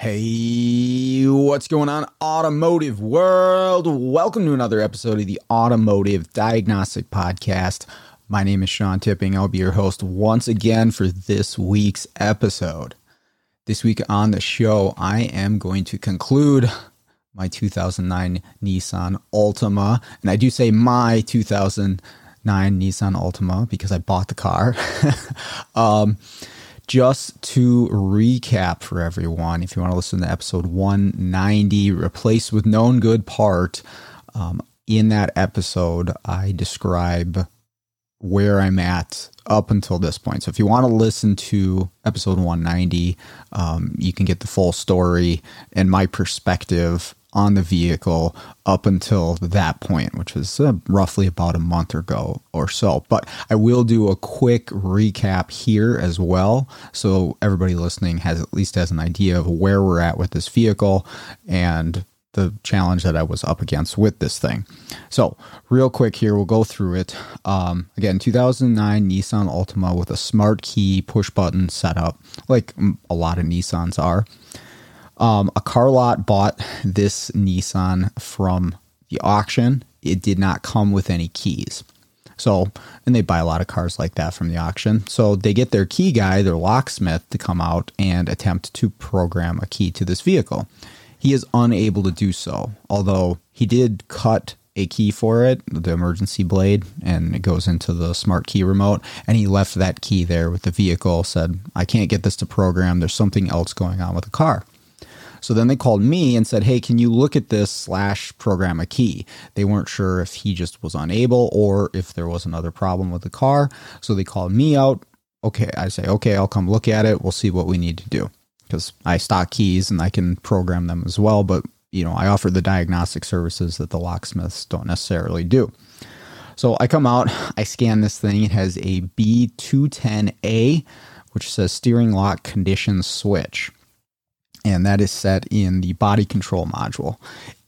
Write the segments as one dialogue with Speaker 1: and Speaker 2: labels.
Speaker 1: Hey, what's going on, automotive world? Welcome to another episode of the Automotive Diagnostic Podcast. My name is Sean Tipping. I'll be your host once again for this week's episode. This week on the show, I am going to conclude my 2009 Nissan Altima. And I do say my 2009 Nissan Altima because I bought the car. um, just to recap for everyone, if you want to listen to episode 190, Replaced with Known Good Part, um, in that episode, I describe where I'm at up until this point. So if you want to listen to episode 190, um, you can get the full story and my perspective on the vehicle up until that point, which was uh, roughly about a month ago or so. But I will do a quick recap here as well, so everybody listening has at least has an idea of where we're at with this vehicle and the challenge that I was up against with this thing. So, real quick here, we'll go through it. Um, again, 2009 Nissan Altima with a smart key push button setup, like a lot of Nissans are. Um, a car lot bought this Nissan from the auction. It did not come with any keys. So, and they buy a lot of cars like that from the auction. So they get their key guy, their locksmith, to come out and attempt to program a key to this vehicle. He is unable to do so, although he did cut a key for it, the emergency blade, and it goes into the smart key remote. And he left that key there with the vehicle, said, I can't get this to program. There's something else going on with the car. So then they called me and said, Hey, can you look at this slash program a key? They weren't sure if he just was unable or if there was another problem with the car. So they called me out. Okay, I say, Okay, I'll come look at it. We'll see what we need to do because I stock keys and I can program them as well. But you know, I offer the diagnostic services that the locksmiths don't necessarily do. So I come out, I scan this thing. It has a B210A, which says steering lock condition switch. And that is set in the body control module.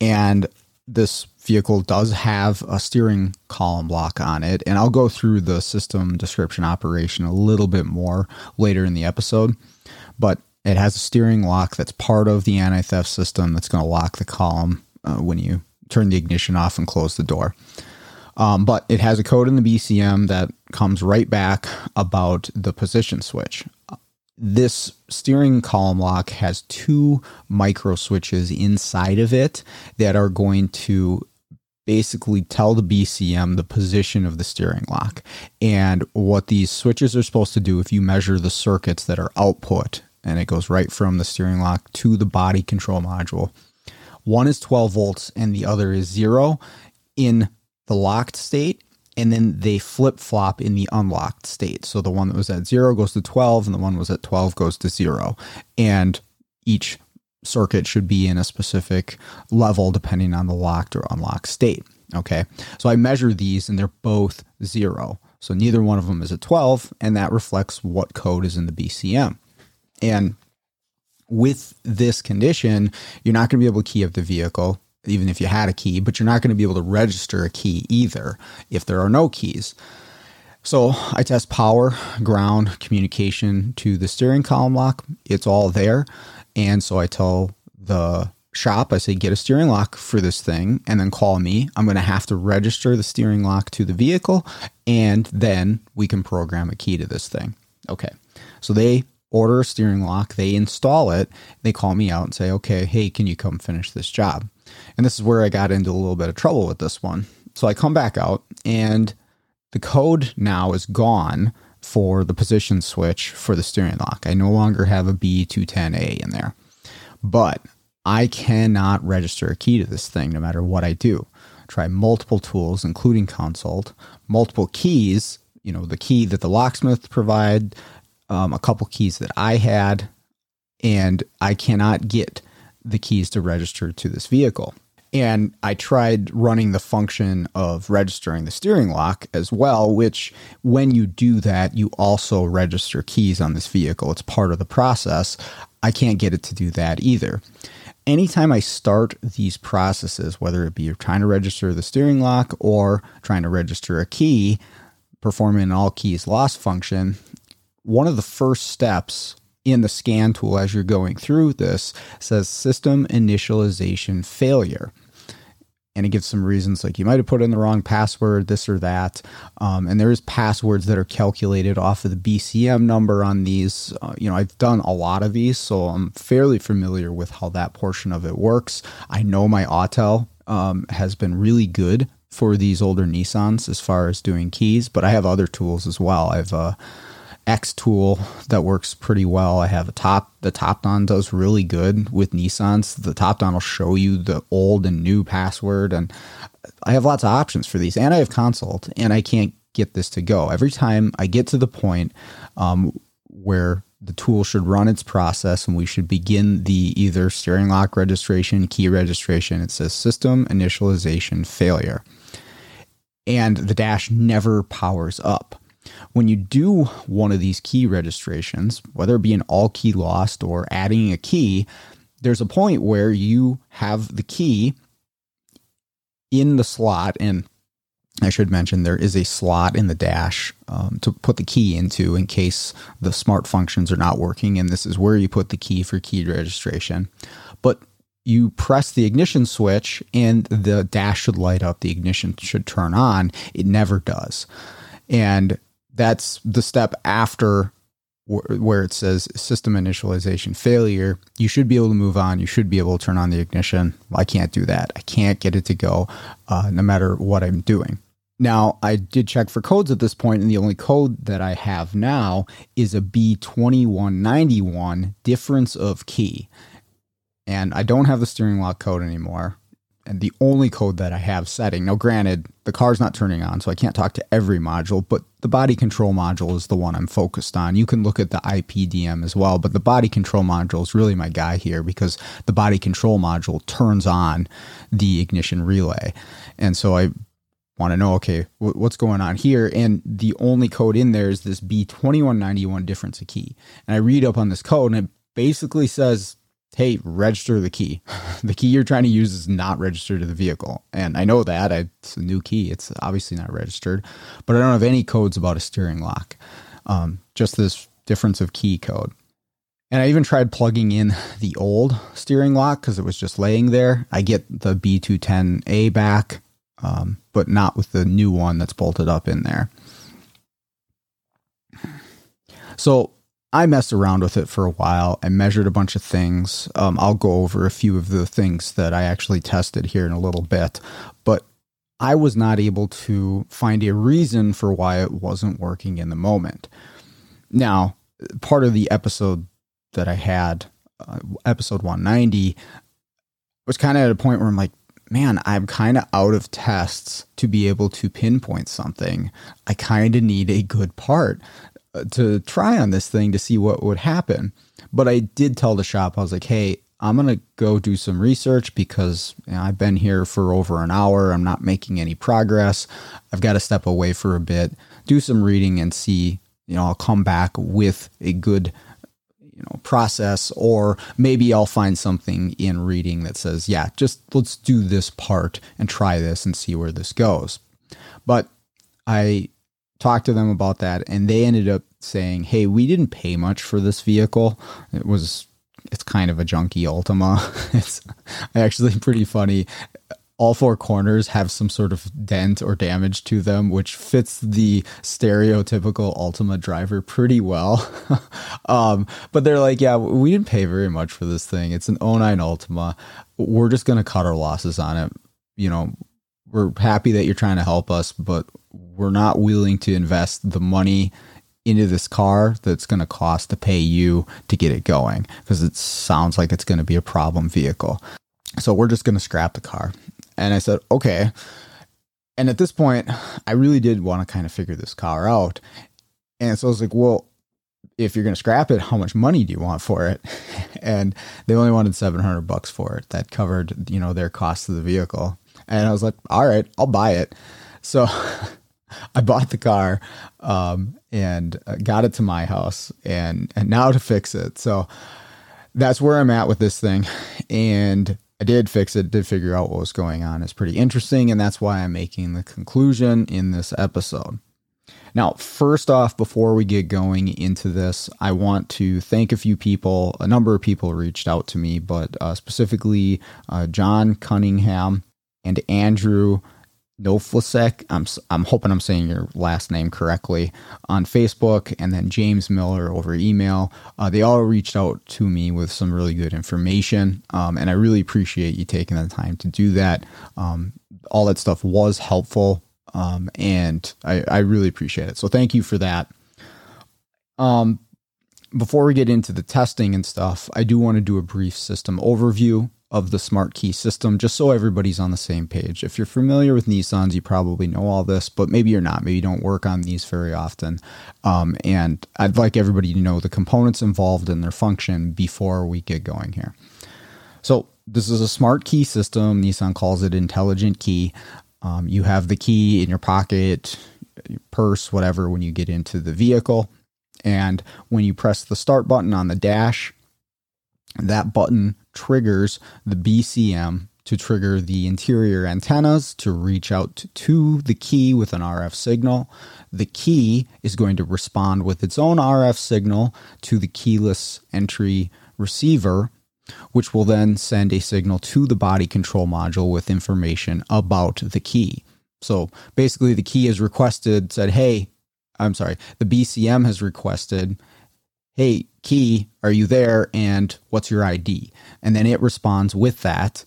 Speaker 1: And this vehicle does have a steering column lock on it. And I'll go through the system description operation a little bit more later in the episode. But it has a steering lock that's part of the anti theft system that's going to lock the column uh, when you turn the ignition off and close the door. Um, but it has a code in the BCM that comes right back about the position switch. This steering column lock has two micro switches inside of it that are going to basically tell the BCM the position of the steering lock. And what these switches are supposed to do, if you measure the circuits that are output and it goes right from the steering lock to the body control module. One is 12 volts and the other is zero in the locked state, and then they flip flop in the unlocked state. So the one that was at zero goes to 12, and the one was at 12 goes to zero. And each circuit should be in a specific level depending on the locked or unlocked state. Okay. So I measure these and they're both zero. So neither one of them is at 12, and that reflects what code is in the BCM. And with this condition, you're not going to be able to key up the vehicle, even if you had a key, but you're not going to be able to register a key either if there are no keys. So I test power, ground, communication to the steering column lock. It's all there. And so I tell the shop, I say, get a steering lock for this thing and then call me. I'm going to have to register the steering lock to the vehicle and then we can program a key to this thing. Okay. So they order a steering lock, they install it, they call me out and say, okay, hey, can you come finish this job? And this is where I got into a little bit of trouble with this one. So I come back out, and the code now is gone for the position switch for the steering lock. I no longer have a B210A in there, but I cannot register a key to this thing no matter what I do. Try multiple tools, including consult, multiple keys, you know, the key that the locksmith provide, um, a couple keys that I had, and I cannot get the keys to register to this vehicle. And I tried running the function of registering the steering lock as well, which when you do that, you also register keys on this vehicle. It's part of the process. I can't get it to do that either. Anytime I start these processes, whether it be trying to register the steering lock or trying to register a key, performing an all keys lost function, one of the first steps in the scan tool as you're going through this says system initialization failure. And it gives some reasons like you might have put in the wrong password, this or that. Um, and there's passwords that are calculated off of the BCM number on these. Uh, you know, I've done a lot of these, so I'm fairly familiar with how that portion of it works. I know my Autel um, has been really good for these older Nissans as far as doing keys, but I have other tools as well. I have a Xtool that works pretty well. I have a top. The Topdon does really good with Nissans. The Topdon will show you the old and new password, and I have lots of options for these. And I have Consult, and I can't get this to go. Every time I get to the point um, where the tool should run its process and we should begin the either steering lock registration, key registration, it says system initialization failure. And the dash never powers up when you do one of these key registrations, whether it be an all key lost or adding a key, there's a point where you have the key in the slot. And I should mention there is a slot in the dash um, to put the key into in case the smart functions are not working. And this is where you put the key for key registration. But you press the ignition switch and the dash should light up, the ignition should turn on. It never does. And that's the step after where it says system initialization failure, you should be able to move on. You should be able to turn on the ignition. I can't do that. I can't get it to go uh, no matter what I'm doing. Now, I did check for codes at this point, and the only code that I have now is a B2191 difference of key. And I don't have the steering lock code anymore and the only code that I have setting. Now, granted, the car's not turning on, so I can't talk to every module, but the body control module is the one I'm focused on. You can look at the IPDM as well, but the body control module is really my guy here because the body control module turns on the ignition relay. And so I want to know, okay, what's going on here? And the only code in there is this B2191 difference of key. And I read up on this code and it basically says hey, register the key. the key you're trying to use is not registered to the vehicle. And I know that. It's a new key. It's obviously not registered, but I don't have any codes about a steering lock, um, just this difference of key code. And I even tried plugging in the old steering lock because it was just laying there. I get the B210A back, um, but not with the new one that's bolted up in there. So I messed around with it for a while. I measured a bunch of things. Um, I'll go over a few of the things that I actually tested here in a little bit, but I was not able to find a reason for why it wasn't working in the moment. Now, part of the episode that I had, uh, episode 190, was kind of at a point where I'm like, man, I'm kind of out of tests to be able to pinpoint something. I kind of need a good part. Uh, to try on this thing to see what would happen. But I did tell the shop, I was like, hey, I'm going to go do some research because you know, I've been here for over an hour. I'm not making any progress. I've got to step away for a bit, do some reading and see, you know, I'll come back with a good you know process or maybe I'll find something in reading that says, yeah, just let's do this part and try this and see where this goes. But I talked to them about that and they ended up saying, "Hey, we didn't pay much for this vehicle. It was it's kind of a junky Altima. it's actually pretty funny. All four corners have some sort of dent or damage to them, which fits the stereotypical Altima driver pretty well. um, but they're like, yeah, we didn't pay very much for this thing. It's an 09 Altima. We're just going to cut our losses on it. You know, we're happy that you're trying to help us, but we're not willing to invest the money into this car that's going to cost to pay you to get it going because it sounds like it's going to be a problem vehicle. So we're just going to scrap the car. And I said, okay. And at this point, I really did want to kind of figure this car out. And so I was like, well, if you're going to scrap it, how much money do you want for it? and they only wanted 700 bucks for it. That covered, you know, their cost of the vehicle. And I was like, all right, I'll buy it. So I bought the car um, and uh, got it to my house and, and now to fix it. So that's where I'm at with this thing. And I did fix it, did figure out what was going on. It's pretty interesting. And that's why I'm making the conclusion in this episode. Now, first off, before we get going into this, I want to thank a few people. A number of people reached out to me, but uh, specifically uh, John Cunningham and Andrew Noflasek. I'm I'm hoping I'm saying your last name correctly on Facebook, and then James Miller over email. Uh, they all reached out to me with some really good information, um, and I really appreciate you taking the time to do that. Um, all that stuff was helpful um, and I, I really appreciate it. So thank you for that. Um, before we get into the testing and stuff, I do want to do a brief system overview of the smart key system just so everybody's on the same page. If you're familiar with Nissans, you probably know all this, but maybe you're not. Maybe you don't work on these very often. Um, and I'd like everybody to know the components involved in their function before we get going here. So, this is a smart key system. Nissan calls it intelligent key. Um, you have the key in your pocket, your purse, whatever, when you get into the vehicle. And when you press the start button on the dash, that button triggers the BCM to trigger the interior antennas to reach out to the key with an RF signal. The key is going to respond with its own RF signal to the keyless entry receiver which will then send a signal to the body control module with information about the key. So basically, the key has requested, said, Hey, I'm sorry, the BCM has requested, Hey, key, are you there? And what's your ID? And then it responds with that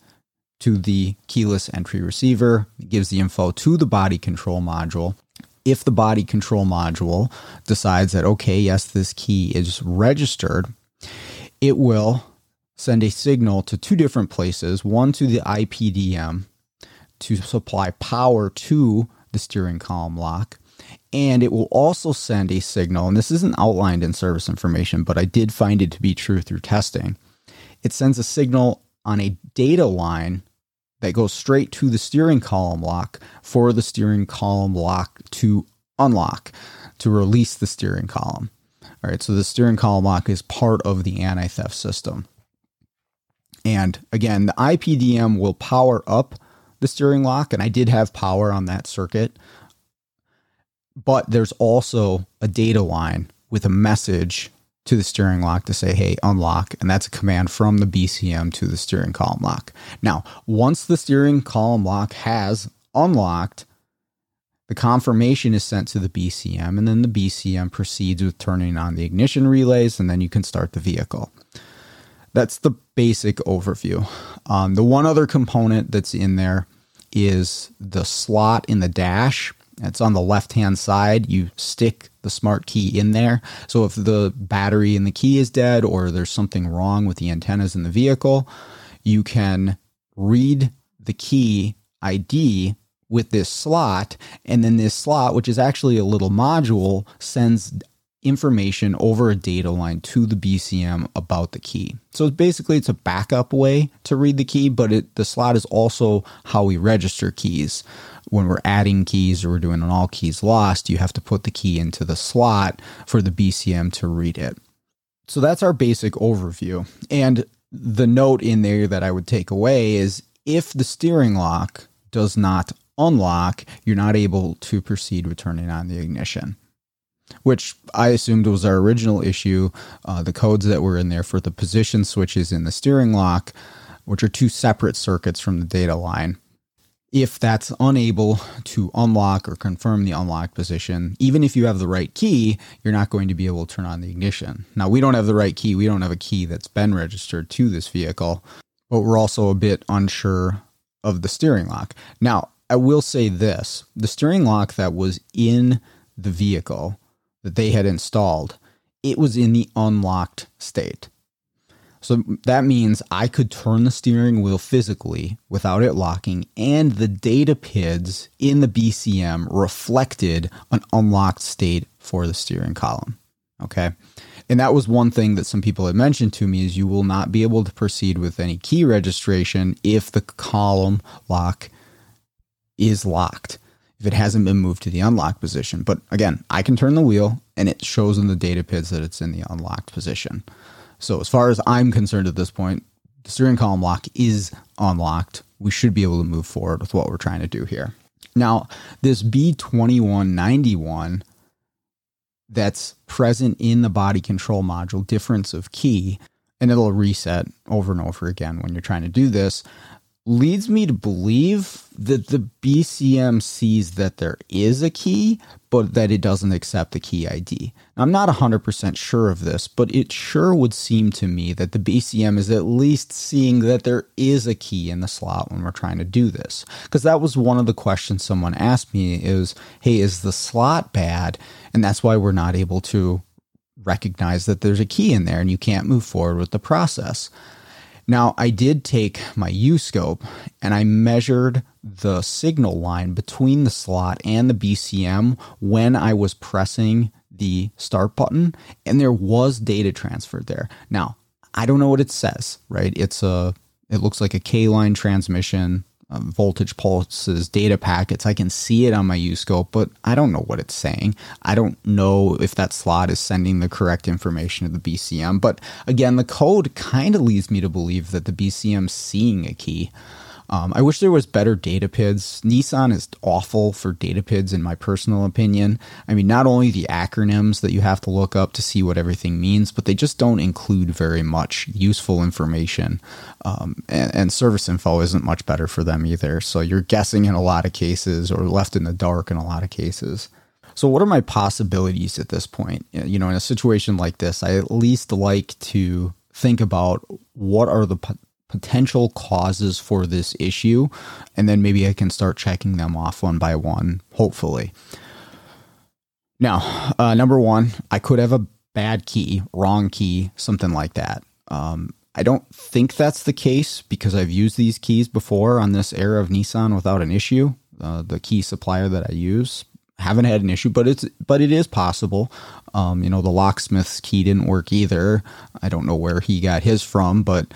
Speaker 1: to the keyless entry receiver, it gives the info to the body control module. If the body control module decides that, okay, yes, this key is registered, it will send a signal to two different places one to the IPDM to supply power to the steering column lock. And it will also send a signal, and this isn't outlined in service information, but I did find it to be true through testing. It sends a signal on a data line that goes straight to the steering column lock for the steering column lock to unlock, to release the steering column. All right, so the steering column lock is part of the anti theft system. And again, the IPDM will power up the steering lock, and I did have power on that circuit. But there's also a data line with a message to the steering lock to say, hey, unlock. And that's a command from the BCM to the steering column lock. Now, once the steering column lock has unlocked, the confirmation is sent to the BCM, and then the BCM proceeds with turning on the ignition relays, and then you can start the vehicle. That's the basic overview. Um, the one other component that's in there is the slot in the dash. It's on the left hand side. You stick the smart key in there. So if the battery in the key is dead or there's something wrong with the antennas in the vehicle, you can read the key ID with this slot. And then this slot, which is actually a little module, sends information over a data line to the BCM about the key. So basically it's a backup way to read the key, but it, the slot is also how we register keys. When we're adding keys or we're doing an all keys lost, you have to put the key into the slot for the BCM to read it. So that's our basic overview. And the note in there that I would take away is if the steering lock does not unlock, you're not able to proceed with turning on the ignition which I assumed was our original issue. Uh, the codes that were in there for the position switches in the steering lock, which are two separate circuits from the data line. If that's unable to unlock or confirm the unlocked position, even if you have the right key, you're not going to be able to turn on the ignition. Now, we don't have the right key. We don't have a key that's been registered to this vehicle, but we're also a bit unsure of the steering lock. Now, I will say this the steering lock that was in the vehicle that they had installed, it was in the unlocked state. So that means I could turn the steering wheel physically without it locking, and the data PIDs in the BCM reflected an unlocked state for the steering column. Okay. And that was one thing that some people had mentioned to me is you will not be able to proceed with any key registration if the column lock is locked if it hasn't been moved to the unlocked position. But again, I can turn the wheel and it shows in the data PIDs that it's in the unlocked position. So as far as I'm concerned at this point, the steering column lock is unlocked. We should be able to move forward with what we're trying to do here. Now, this B2191 that's present in the body control module, difference of key, and it'll reset over and over again when you're trying to do this leads me to believe that the BCM sees that there is a key, but that it doesn't accept the key ID. I'm not 100% sure of this, but it sure would seem to me that the BCM is at least seeing that there is a key in the slot when we're trying to do this. Because that was one of the questions someone asked me is, hey, is the slot bad? And that's why we're not able to recognize that there's a key in there and you can't move forward with the process. Now, I did take my U scope and I measured the signal line between the slot and the BCM when I was pressing the start button, and there was data transferred there. Now, I don't know what it says, right? It's a it looks like a K line transmission um, voltage pulses, data packets. I can see it on my U-scope, but I don't know what it's saying. I don't know if that slot is sending the correct information to the BCM. But again, the code kind of leads me to believe that the BCM's seeing a key. Um, I wish there was better data PIDs. Nissan is awful for data PIDs, in my personal opinion. I mean, not only the acronyms that you have to look up to see what everything means, but they just don't include very much useful information. Um, and, and service info isn't much better for them either. So you're guessing in a lot of cases or left in the dark in a lot of cases. So, what are my possibilities at this point? You know, in a situation like this, I at least like to think about what are the potential causes for this issue. And then maybe I can start checking them off one by one, hopefully. Now, uh, number one, I could have a bad key, wrong key, something like that. Um, I don't think that's the case because I've used these keys before on this era of Nissan without an issue. Uh, the key supplier that I use haven't had an issue, but it's but it is possible. Um, you know, the locksmith's key didn't work either. I don't know where he got his from, but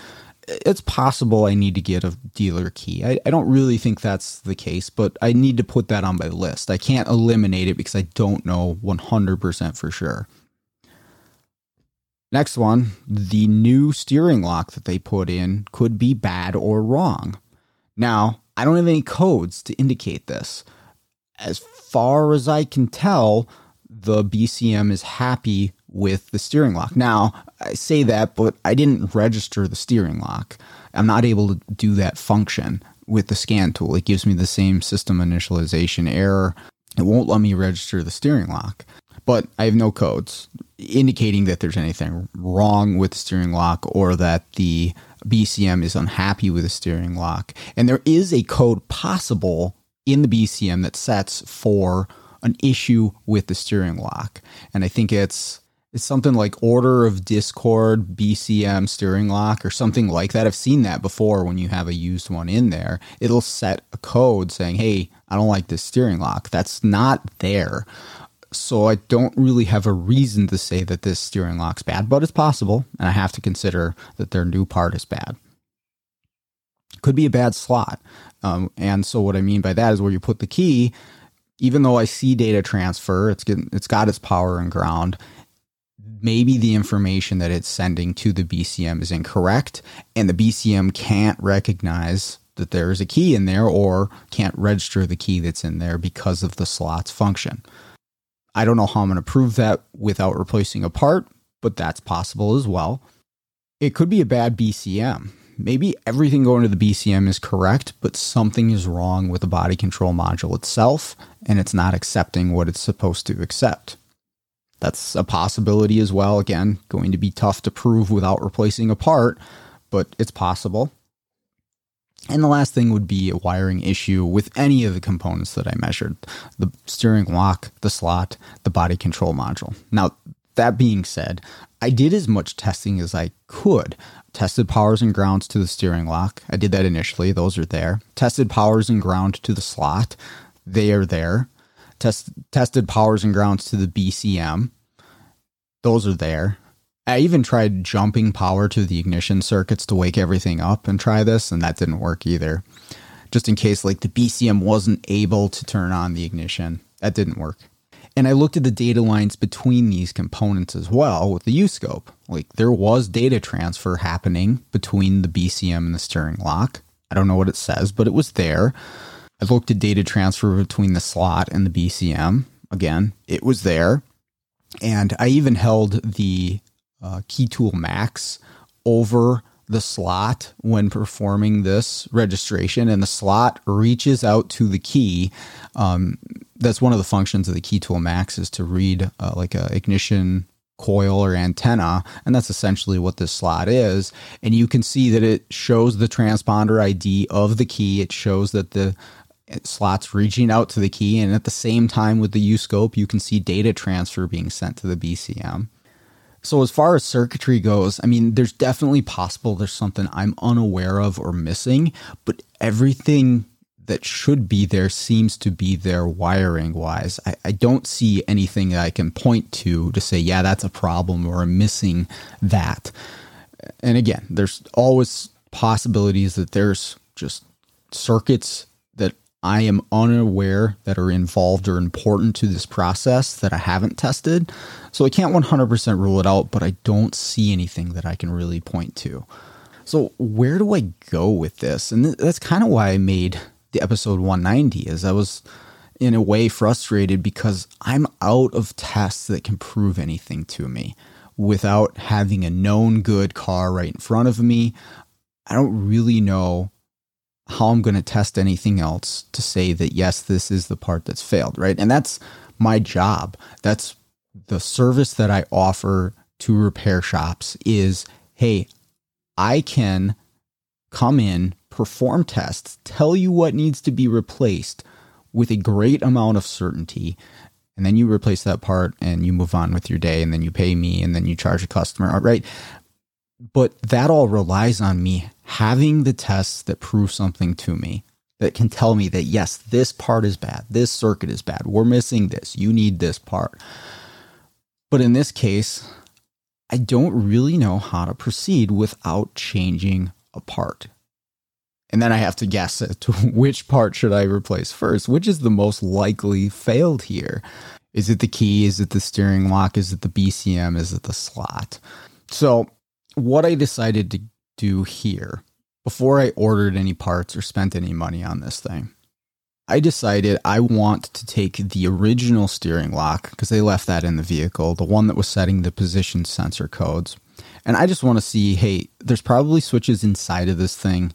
Speaker 1: it's possible I need to get a dealer key. I, I, don't really think that's the case, but I need to put that on my list. I can't eliminate it because I don't know 100% for sure. Next one the new steering lock that they put in could be bad or wrong. Now, I don't have any codes to indicate this. As far as I can tell, the BCM is happy with the steering lock. Now, I say that, but I didn't register the steering lock. I'm not able to do that function with the scan tool. It gives me the same system initialization error. It won't let me register the steering lock. But I have no codes indicating that there's anything wrong with the steering lock or that the BCM is unhappy with the steering lock. And there is a code possible in the BCM that sets for an issue with the steering lock. And I think it's it's something like order of discord BCM steering lock or something like that. I've seen that before when you have a used one in there. It'll set a code saying, "Hey, I don't like this steering lock." That's not there. So I don't really have a reason to say that this steering lock's bad, but it's possible, and I have to consider that their new part is bad. Could be a bad slot. Um, and so what I mean by that is where you put the key, even though I see data transfer, it's getting, it's got its power and ground. Maybe the information that it's sending to the BCM is incorrect, and the BCM can't recognize that there is a key in there or can't register the key that's in there because of the slot's function. I don't know how I'm going to prove that without replacing a part, but that's possible as well. It could be a bad BCM maybe everything going to the BCM is correct, but something is wrong with the body control module itself, and it's not accepting what it's supposed to accept. That's a possibility as well. Again, going to be tough to prove without replacing a part, but it's possible. And the last thing would be a wiring issue with any of the components that I measured the steering lock, the slot, the body control module. Now, that being said, I did as much testing as I could tested powers and grounds to the steering lock. I did that initially, those are there. Tested powers and ground to the slot, they are there. Test, tested powers and grounds to the BCM, those are there. I even tried jumping power to the ignition circuits to wake everything up and try this, and that didn't work either. Just in case, like the BCM wasn't able to turn on the ignition, that didn't work. And I looked at the data lines between these components as well with the U scope. Like there was data transfer happening between the BCM and the steering lock. I don't know what it says, but it was there. I looked at data transfer between the slot and the BCM. Again, it was there. And I even held the uh, Key Tool Max over the slot when performing this registration, and the slot reaches out to the key. Um, that's one of the functions of the Key Tool Max is to read uh, like a ignition coil or antenna, and that's essentially what this slot is. And you can see that it shows the transponder ID of the key. It shows that the slots reaching out to the key, and at the same time with the U scope, you can see data transfer being sent to the BCM. So as far as circuitry goes, I mean, there's definitely possible there's something I'm unaware of or missing, but everything that should be there seems to be there wiring wise. I, I, don't see anything that I can point to to say, yeah, that's a problem or I'm missing that. And again, there's always possibilities that there's just circuits I am unaware that are involved or important to this process that I haven't tested. So I can't 100% rule it out, but I don't see anything that I can really point to. So where do I go with this? And that's kind of why I made the episode 190 is I was in a way frustrated because I'm out of tests that can prove anything to me without having a known good car right in front of me. I don't really know how I'm going to test anything else to say that yes, this is the part that's failed, right? And that's my job. That's the service that I offer to repair shops is hey, I can come in, perform tests, tell you what needs to be replaced with a great amount of certainty. And then you replace that part and you move on with your day and then you pay me and then you charge a customer, right? But that all relies on me having the tests that prove something to me that can tell me that yes, this part is bad, this circuit is bad, we're missing this, you need this part. But in this case, I don't really know how to proceed without changing a part. And then I have to guess to which part should I replace first, which is the most likely failed here. Is it the key? Is it the steering lock? Is it the BCM? Is it the slot? So, what I decided to do here before I ordered any parts or spent any money on this thing I decided I want to take the original steering lock because they left that in the vehicle, the one that was setting the position sensor codes. And I just want to see hey, there's probably switches inside of this thing.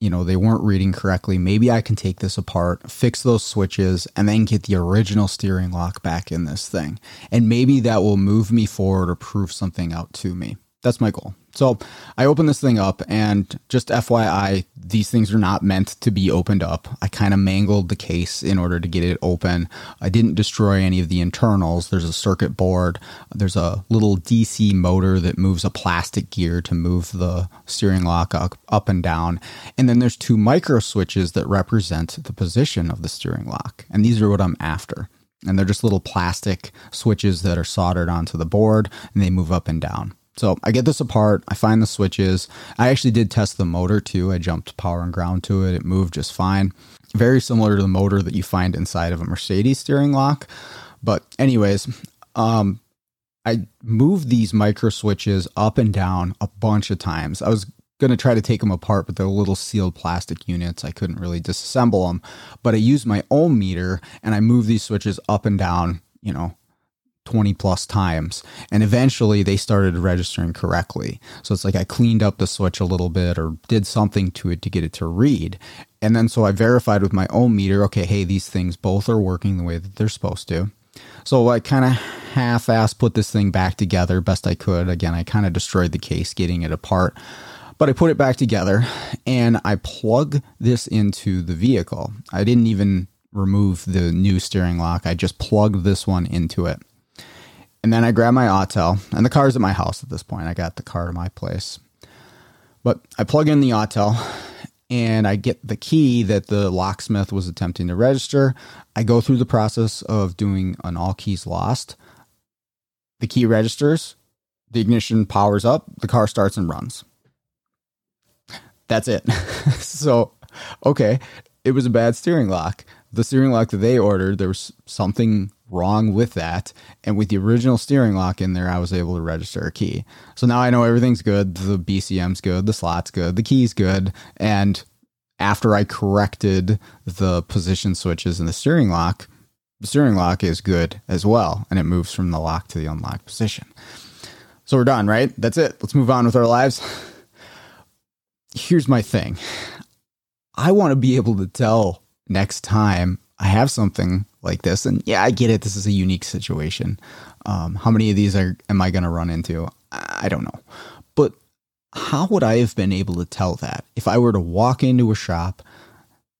Speaker 1: You know, they weren't reading correctly. Maybe I can take this apart, fix those switches, and then get the original steering lock back in this thing. And maybe that will move me forward or prove something out to me. That's my goal. So I open this thing up, and just FYI, these things are not meant to be opened up. I kind of mangled the case in order to get it open. I didn't destroy any of the internals. There's a circuit board, there's a little DC motor that moves a plastic gear to move the steering lock up, up and down. And then there's two micro switches that represent the position of the steering lock. And these are what I'm after and they're just little plastic switches that are soldered onto the board and they move up and down. So I get this apart. I find the switches. I actually did test the motor too. I jumped power and ground to it. It moved just fine. Very similar to the motor that you find inside of a Mercedes steering lock. But, anyways, um, I moved these micro switches up and down a bunch of times. I was going to try to take them apart, but they're little sealed plastic units. I couldn't really disassemble them. But I used my ohm meter and I moved these switches up and down, you know, 20 plus times and eventually they started registering correctly so it's like i cleaned up the switch a little bit or did something to it to get it to read and then so i verified with my ohm meter okay hey these things both are working the way that they're supposed to so i kind of half-ass put this thing back together best i could again i kind of destroyed the case getting it apart but I put it back together and I plug this into the vehicle. I didn't even remove the new steering lock. I just plugged this one into it. And then I grab my Autel, and the car's at my house at this point. I got the car to my place. But I plug in the Autel and I get the key that the locksmith was attempting to register. I go through the process of doing an all keys lost. The key registers, the ignition powers up, the car starts and runs. That's it. so, okay, it was a bad steering lock. The steering lock that they ordered, there was something wrong with that. And with the original steering lock in there, I was able to register a key. So now I know everything's good. The BCM's good, the slot's good, the key's good. And after I corrected the position switches in the steering lock, the steering lock is good as well. And it moves from the lock to the unlocked position. So we're done, right? That's it. Let's move on with our lives. Here's my thing I want to be able to tell next time I have something like this. And yeah, I get it. This is a unique situation. Um, how many of these are am I going to run into? I don't know. But how would I have been able to tell that if I were to walk into a shop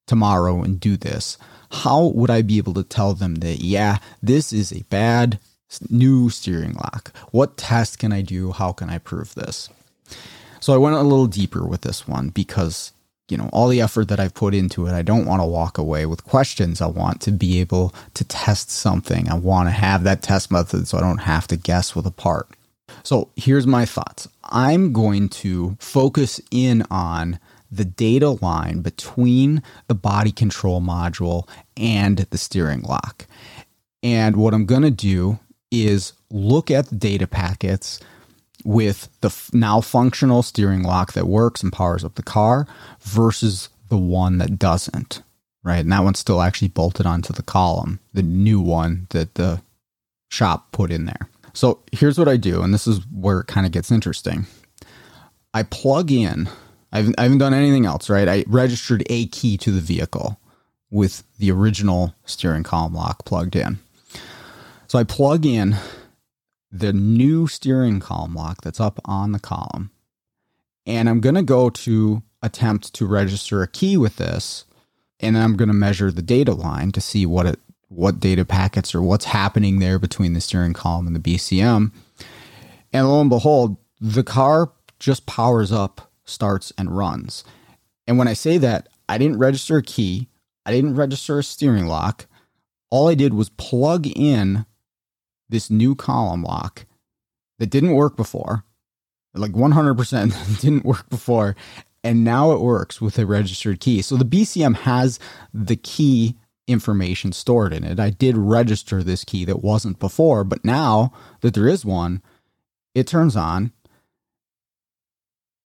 Speaker 1: tomorrow and do this? How would I be able to tell them that, yeah, this is a bad new steering lock? What test can I do? How can I prove this? So I went a little deeper with this one because you know all the effort that I've put into it. I don't want to walk away with questions. I want to be able to test something. I want to have that test method so I don't have to guess with a part. So here's my thoughts. I'm going to focus in on the data line between the body control module and the steering lock. And what I'm going to do is look at the data packets with the now functional steering lock that works and powers up the car versus the one that doesn't, right? And that one's still actually bolted onto the column, the new one that the shop put in there. So here's what I do, and this is where it kind of gets interesting. I plug in, I haven't, I haven't done anything else, right? I registered a key to the vehicle with the original steering column lock plugged in. So I plug in the new steering column lock that's up on the column. And I'm going to go to attempt to register a key with this. And I'm going to measure the data line to see what it, what data packets or what's happening there between the steering column and the BCM. And lo and behold, the car just powers up, starts, and runs. And when I say that, I didn't register a key, I didn't register a steering lock. All I did was plug in this new column lock that didn't work before, like 100% didn't work before, and now it works with a registered key. So the BCM has the key information stored in it. I did register this key that wasn't before, but now that there is one, it turns on,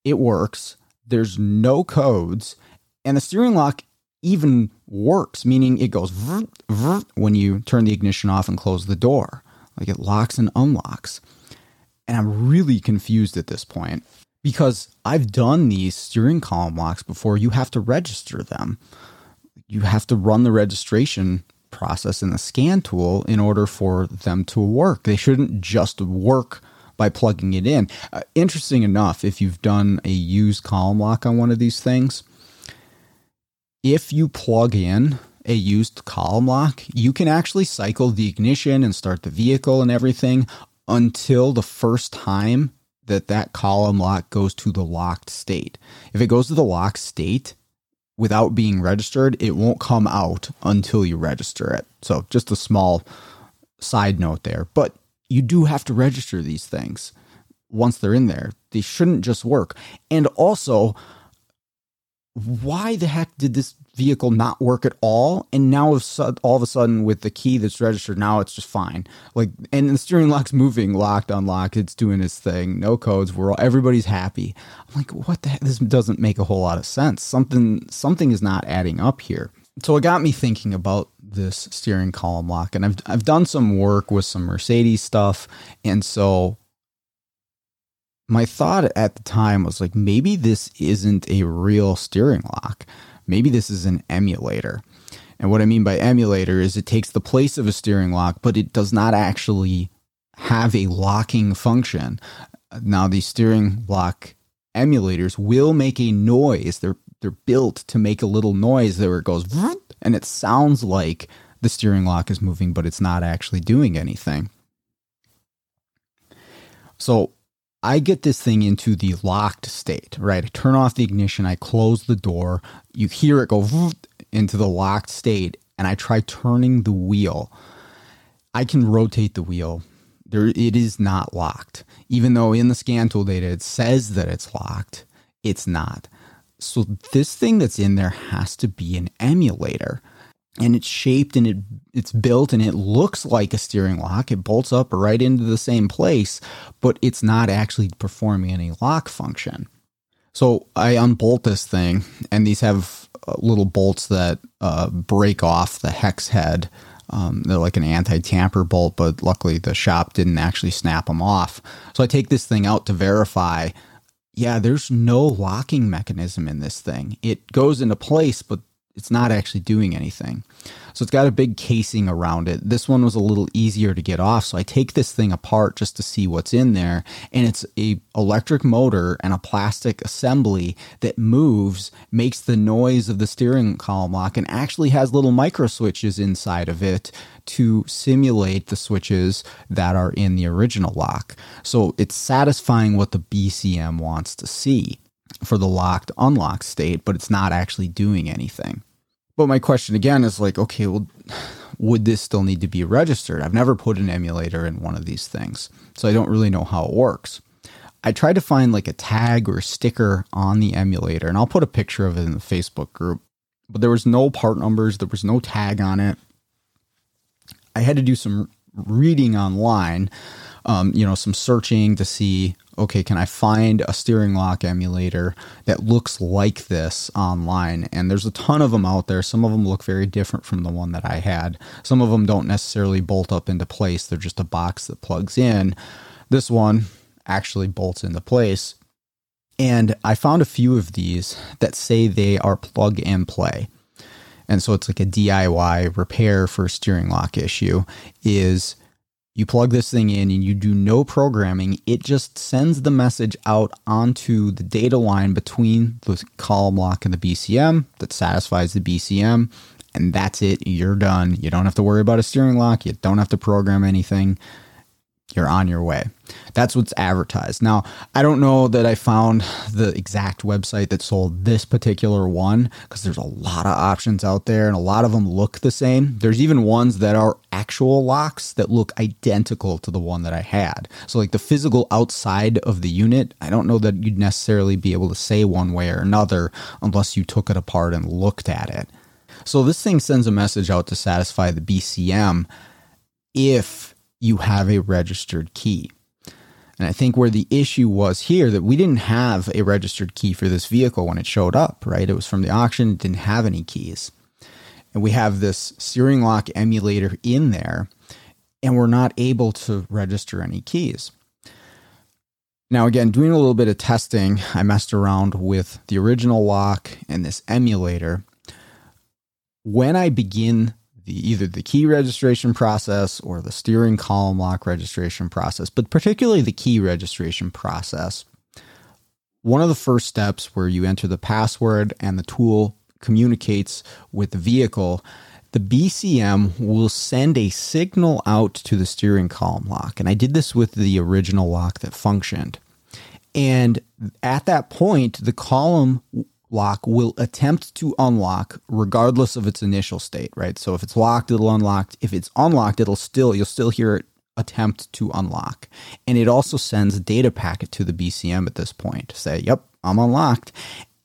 Speaker 1: it works, there's no codes, and the steering lock even works, meaning it goes when you turn the ignition off and close the door. Like it locks and unlocks. And I'm really confused at this point because I've done these steering column locks before. You have to register them. You have to run the registration process in the scan tool in order for them to work. They shouldn't just work by plugging it in. Uh, interesting enough, if you've done a used column lock on one of these things, if you plug in a used column lock, you can actually cycle the ignition and start the vehicle and everything until the first time that that column lock goes to the locked state. If it goes to the locked state without being registered, it won't come out until you register it. So, just a small side note there. But you do have to register these things once they're in there. They shouldn't just work. And also, why the heck did this vehicle not work at all? And now all of a sudden with the key that's registered, now it's just fine. Like, and the steering lock's moving, locked, unlocked, it's doing its thing, no codes, we're all, everybody's happy. I'm like, what the heck? This doesn't make a whole lot of sense. Something, something is not adding up here. So it got me thinking about this steering column lock, and I've I've done some work with some Mercedes stuff, and so my thought at the time was like maybe this isn't a real steering lock. Maybe this is an emulator. And what I mean by emulator is it takes the place of a steering lock, but it does not actually have a locking function. Now, these steering lock emulators will make a noise. They're they're built to make a little noise there where it goes and it sounds like the steering lock is moving, but it's not actually doing anything. So I get this thing into the locked state, right? I turn off the ignition, I close the door, you hear it go into the locked state, and I try turning the wheel. I can rotate the wheel There, it is not locked. Even though in the scan tool data it says that it's locked, it's not. So this thing that's in there has to be an emulator. And it's shaped and it it's built and it looks like a steering lock. It bolts up right into the same place, but it's not actually performing any lock function. So I unbolt this thing, and these have uh, little bolts that uh, break off the hex head. Um, they're like an anti tamper bolt, but luckily the shop didn't actually snap them off. So I take this thing out to verify yeah, there's no locking mechanism in this thing. It goes into place, but it's not actually doing anything. So it's got a big casing around it. This one was a little easier to get off. So I take this thing apart just to see what's in there. And it's a electric motor and a plastic assembly that moves, makes the noise of the steering column lock, and actually has little micro switches inside of it to simulate the switches that are in the original lock. So it's satisfying what the BCM wants to see for the locked unlocked state, but it's not actually doing anything. But my question again is like, okay, well, would this still need to be registered? I've never put an emulator in one of these things, so I don't really know how it works. I tried to find like a tag or a sticker on the emulator, and I'll put a picture of it in the Facebook group, but there was no part numbers, there was no tag on it. I had to do some reading online, um, you know, some searching to see okay, can I find a steering lock emulator that looks like this online? And there's a ton of them out there. Some of them look very different from the one that I had. Some of them don't necessarily bolt up into place, they're just a box that plugs in. This one actually bolts into place. And I found a few of these that say they are plug and play. And so it's like a DIY repair for steering lock issue is you plug this thing in and you do no programming, it just sends the message out onto the data line between the column lock and the BCM that satisfies the BCM. And that's it. You're done. You don't have to worry about a steering lock. You don't have to program anything you're on your way. That's what's advertised. Now, I don't know that I found the exact website that sold this particular one because there's a lot of options out there and a lot of them look the same. There's even ones that are actual locks that look identical to the one that I had. So, like the physical outside of the unit, I don't know that you'd necessarily be able to say one way or another unless you took it apart and looked at it. So, this thing sends a message out to satisfy the BCM if you have a registered key. And I think where the issue was here that we didn't have a registered key for this vehicle when it showed up, right? It was from the auction, didn't have any keys. And we have this steering lock emulator in there, and we're not able to register any keys. Now, again, doing a little bit of testing, I messed around with the original lock and this emulator. When I begin the either the key registration process or the steering column lock registration process, but particularly the key registration process. One of the first steps where you enter the password and the tool communicates with the vehicle, the BCM will send a signal out to the steering column lock. And I did this with the original lock that functioned. And at that point, the column lock will attempt to unlock regardless of its initial state, right? So if it's locked, it'll unlock. If it's unlocked, it'll still, you'll still hear it attempt to unlock. And it also sends a data packet to the BCM at this point to say, yep, I'm unlocked.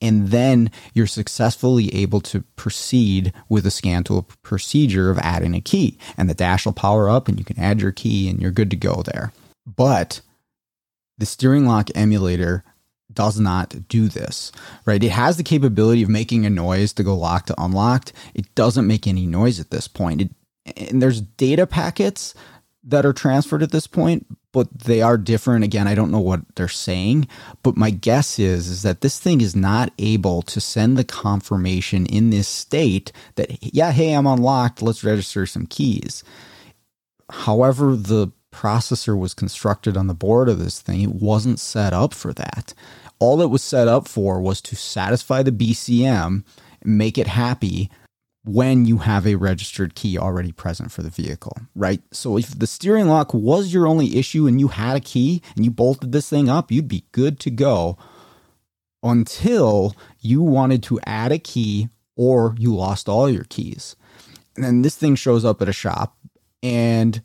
Speaker 1: And then you're successfully able to proceed with a scan tool procedure of adding a key. And the dash will power up and you can add your key and you're good to go there. But the steering lock emulator does not do this, right? It has the capability of making a noise to go locked to unlocked. It doesn't make any noise at this point. It, and there's data packets that are transferred at this point, but they are different. Again, I don't know what they're saying, but my guess is is that this thing is not able to send the confirmation in this state that yeah, hey, I'm unlocked. Let's register some keys. However, the processor was constructed on the board of this thing, it wasn't set up for that all it was set up for was to satisfy the BCM, make it happy when you have a registered key already present for the vehicle, right? So if the steering lock was your only issue and you had a key and you bolted this thing up, you'd be good to go until you wanted to add a key or you lost all your keys. And then this thing shows up at a shop and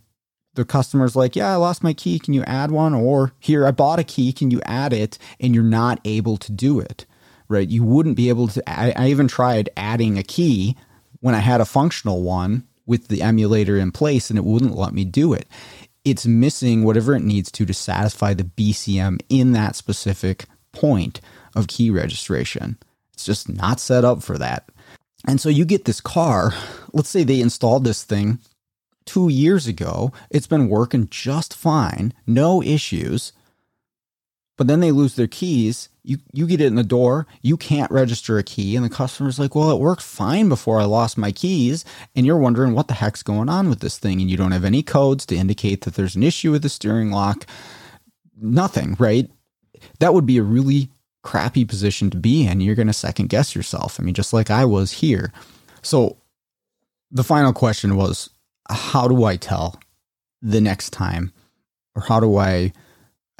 Speaker 1: the customer's like, Yeah, I lost my key. Can you add one? Or here, I bought a key. Can you add it? And you're not able to do it, right? You wouldn't be able to. I, I even tried adding a key when I had a functional one with the emulator in place and it wouldn't let me do it. It's missing whatever it needs to to satisfy the BCM in that specific point of key registration. It's just not set up for that. And so you get this car, let's say they installed this thing two years ago, it's been working just fine, no issues. But then they lose their keys. You you get it in the door, you can't register a key, and the customer's like, "Well, it worked fine before I lost my keys." And you're wondering what the heck's going on with this thing, and you don't have any codes to indicate that there's an issue with the steering lock. Nothing, right? That would be a really crappy position to be in. You're going to second guess yourself. I mean, just like I was here. So the final question was how do I tell the next time, or how do I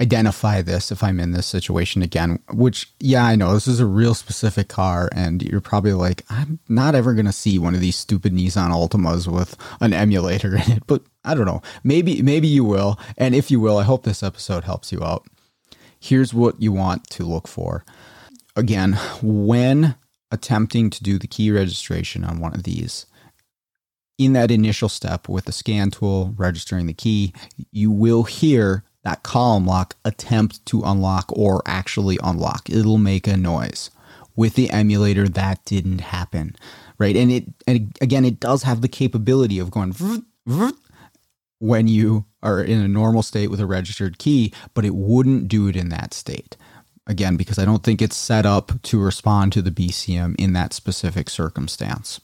Speaker 1: identify this if I'm in this situation again? Which, yeah, I know this is a real specific car, and you're probably like, I'm not ever going to see one of these stupid Nissan Altimas with an emulator in it, but I don't know. Maybe, maybe you will. And if you will, I hope this episode helps you out. Here's what you want to look for. Again, when attempting to do the key registration on one of these, in that initial step with the scan tool, registering the key, you will hear that column lock attempt to unlock or actually unlock. It'll make a noise. With the emulator, that didn't happen, right? And it, and again, it does have the capability of going when you are in a normal state with a registered key, but it wouldn't do it in that state. Again, because I don't think it's set up to respond to the BCM in that specific circumstance.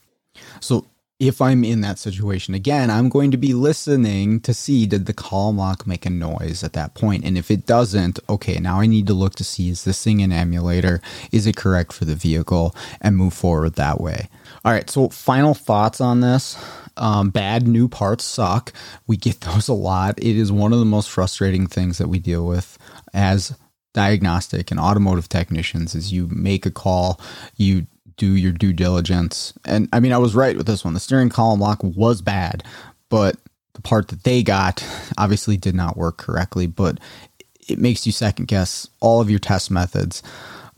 Speaker 1: So if I'm in that situation again, I'm going to be listening to see did the column lock make a noise at that point. And if it doesn't, okay, now I need to look to see is this thing an emulator? Is it correct for the vehicle? And move forward that way. All right, so final thoughts on this. Um, bad new parts suck. We get those a lot. It is one of the most frustrating things that we deal with as diagnostic and automotive technicians is you make a call, you do your due diligence. And I mean, I was right with this one. The steering column lock was bad, but the part that they got obviously did not work correctly. But it makes you second guess all of your test methods.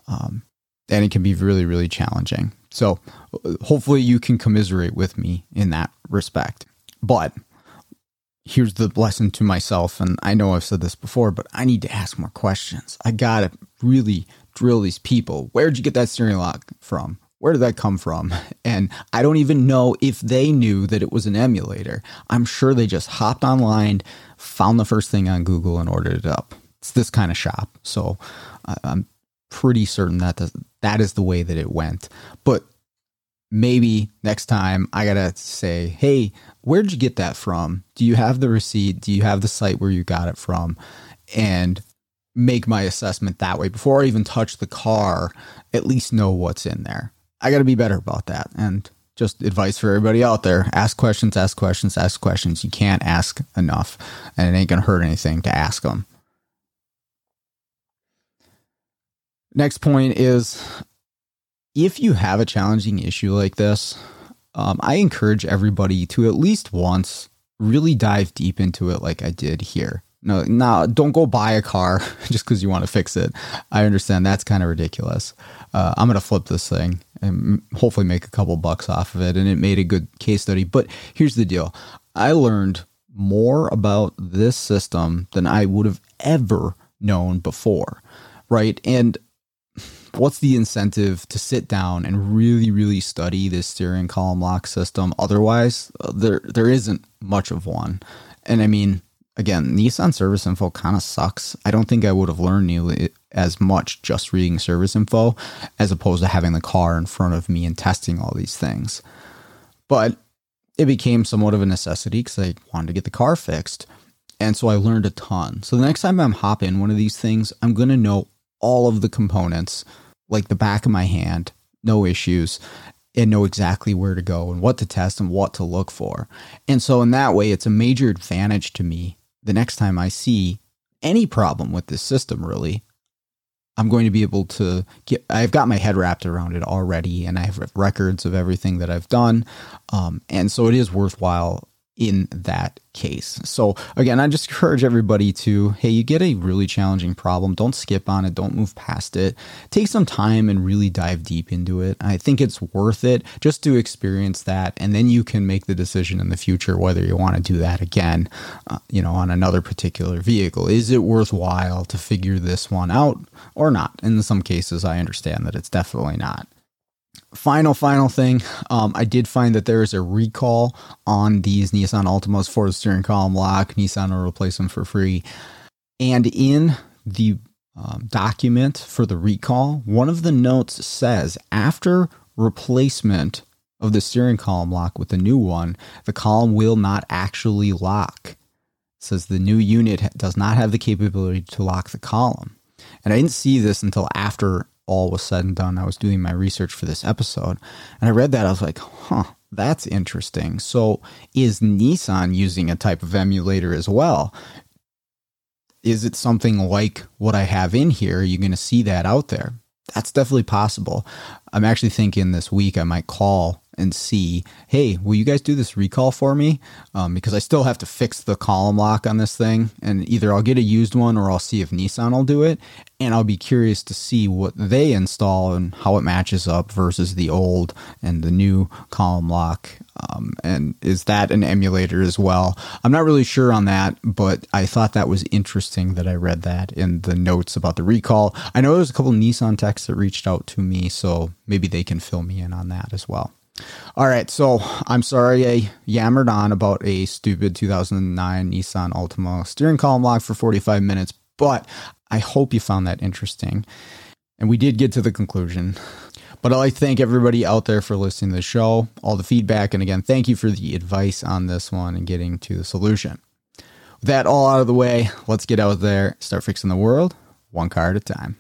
Speaker 1: Um, and it can be really, really challenging. So hopefully you can commiserate with me in that respect. But here's the lesson to myself. And I know I've said this before, but I need to ask more questions. I got to really drill these people. Where'd you get that steering lock from? Where did that come from? And I don't even know if they knew that it was an emulator. I'm sure they just hopped online, found the first thing on Google, and ordered it up. It's this kind of shop. So I'm pretty certain that that is the way that it went. But maybe next time I got to say, hey, where'd you get that from? Do you have the receipt? Do you have the site where you got it from? And make my assessment that way before I even touch the car, at least know what's in there. I got to be better about that. And just advice for everybody out there ask questions, ask questions, ask questions. You can't ask enough, and it ain't going to hurt anything to ask them. Next point is if you have a challenging issue like this, um, I encourage everybody to at least once really dive deep into it, like I did here. No, no, don't go buy a car just because you want to fix it. I understand that's kind of ridiculous. Uh, I'm going to flip this thing and hopefully make a couple bucks off of it. And it made a good case study. But here's the deal I learned more about this system than I would have ever known before. Right. And what's the incentive to sit down and really, really study this steering column lock system? Otherwise, uh, there there isn't much of one. And I mean, again, Nissan service info kind of sucks. I don't think I would have learned nearly eh, as much just reading service info as opposed to having the car in front of me and testing all these things. But it became somewhat of a necessity because I wanted to get the car fixed. And so I learned a ton. So the next time I'm hopping in one of these things, I'm going to know all of the components like the back of my hand, no issues, and know exactly where to go and what to test and what to look for. And so in that way, it's a major advantage to me the next time I see any problem with this system, really, I'm going to be able to get, I've got my head wrapped around it already and I have records of everything that I've done. Um, and so it is worthwhile in that case. So again, I just encourage everybody to, hey, you get a really challenging problem, don't skip on it, don't move past it. Take some time and really dive deep into it. I think it's worth it just to experience that and then you can make the decision in the future whether you want to do that again, uh, you know, on another particular vehicle. Is it worthwhile to figure this one out or not? In some cases, I understand that it's definitely not final final thing um, i did find that there is a recall on these nissan altimas for the steering column lock nissan will replace them for free. And in the um, document for the recall one of the notes says after replacement of the steering column lock with the new one the column will not actually lock. It says the new unit does not have the capability to lock the column. And i didn't see this until after all was said and done, I was doing my research for this episode, and I read that. I was like, huh, that's interesting. So, is Nissan using a type of emulator as well? Is it something like what I have in here? Are you going to see that out there? That's definitely possible. I'm actually thinking this week I might call and see, hey, will you guys do this recall for me? Um, because I still have to fix the column lock on this thing, and either I'll get a used one or I'll see if Nissan will do it, and I'll be curious to see what they install and how it matches up versus the old and the new column lock. Um, and is that an emulator as well? I'm not really sure on that, but I thought that was interesting that I read that in the notes about the recall. I know there's a couple Nissan techs that reached out to me, so maybe they can fill me in on that as well. All right, so I'm sorry I yammered on about a stupid 2009 Nissan Altima steering column lock for 45 minutes, but I hope you found that interesting. And we did get to the conclusion. But I'd like to thank everybody out there for listening to the show, all the feedback, and again, thank you for the advice on this one and getting to the solution. With that all out of the way, let's get out there, start fixing the world one car at a time.